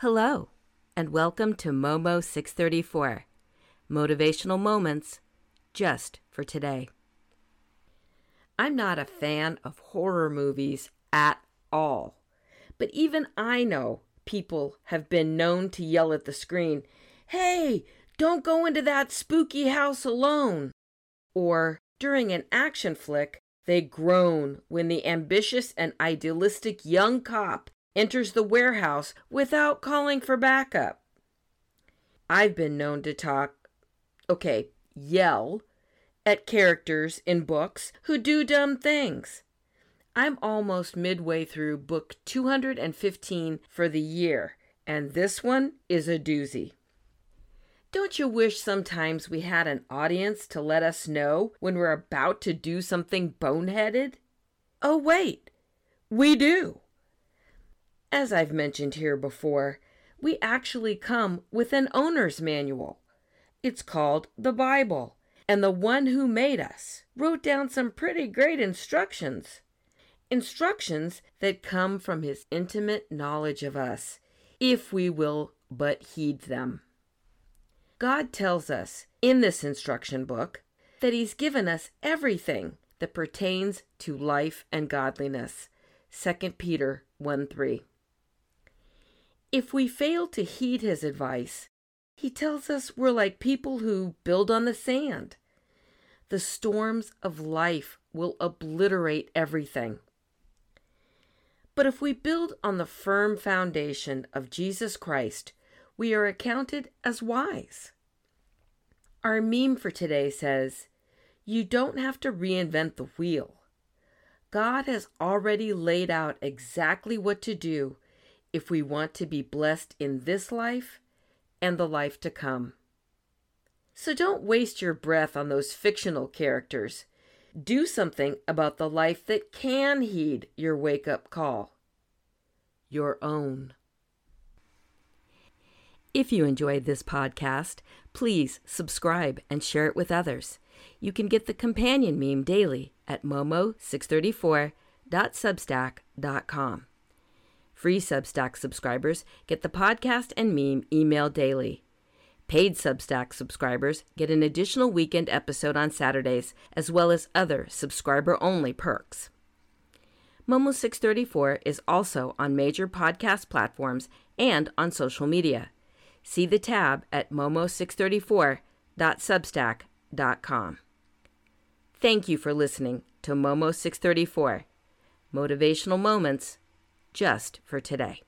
Hello, and welcome to Momo 634 Motivational Moments just for today. I'm not a fan of horror movies at all, but even I know people have been known to yell at the screen, Hey, don't go into that spooky house alone! Or during an action flick, they groan when the ambitious and idealistic young cop enters the warehouse without calling for backup. I've been known to talk, okay, yell, at characters in books who do dumb things. I'm almost midway through book 215 for the year, and this one is a doozy. Don't you wish sometimes we had an audience to let us know when we're about to do something boneheaded? Oh, wait, we do. As I've mentioned here before, we actually come with an owner's manual. It's called the Bible, and the one who made us wrote down some pretty great instructions. Instructions that come from his intimate knowledge of us, if we will but heed them. God tells us in this instruction book that He's given us everything that pertains to life and godliness. 2 Peter 1 3. If we fail to heed his advice, he tells us we're like people who build on the sand. The storms of life will obliterate everything. But if we build on the firm foundation of Jesus Christ, we are accounted as wise. Our meme for today says, You don't have to reinvent the wheel. God has already laid out exactly what to do if we want to be blessed in this life and the life to come. So don't waste your breath on those fictional characters. Do something about the life that can heed your wake up call. Your own. If you enjoyed this podcast, please subscribe and share it with others. You can get the companion meme daily at momo634.substack.com. Free Substack subscribers get the podcast and meme email daily. Paid Substack subscribers get an additional weekend episode on Saturdays, as well as other subscriber only perks. Momo 634 is also on major podcast platforms and on social media. See the tab at momo634.substack.com. Thank you for listening to Momo 634 Motivational Moments just for today.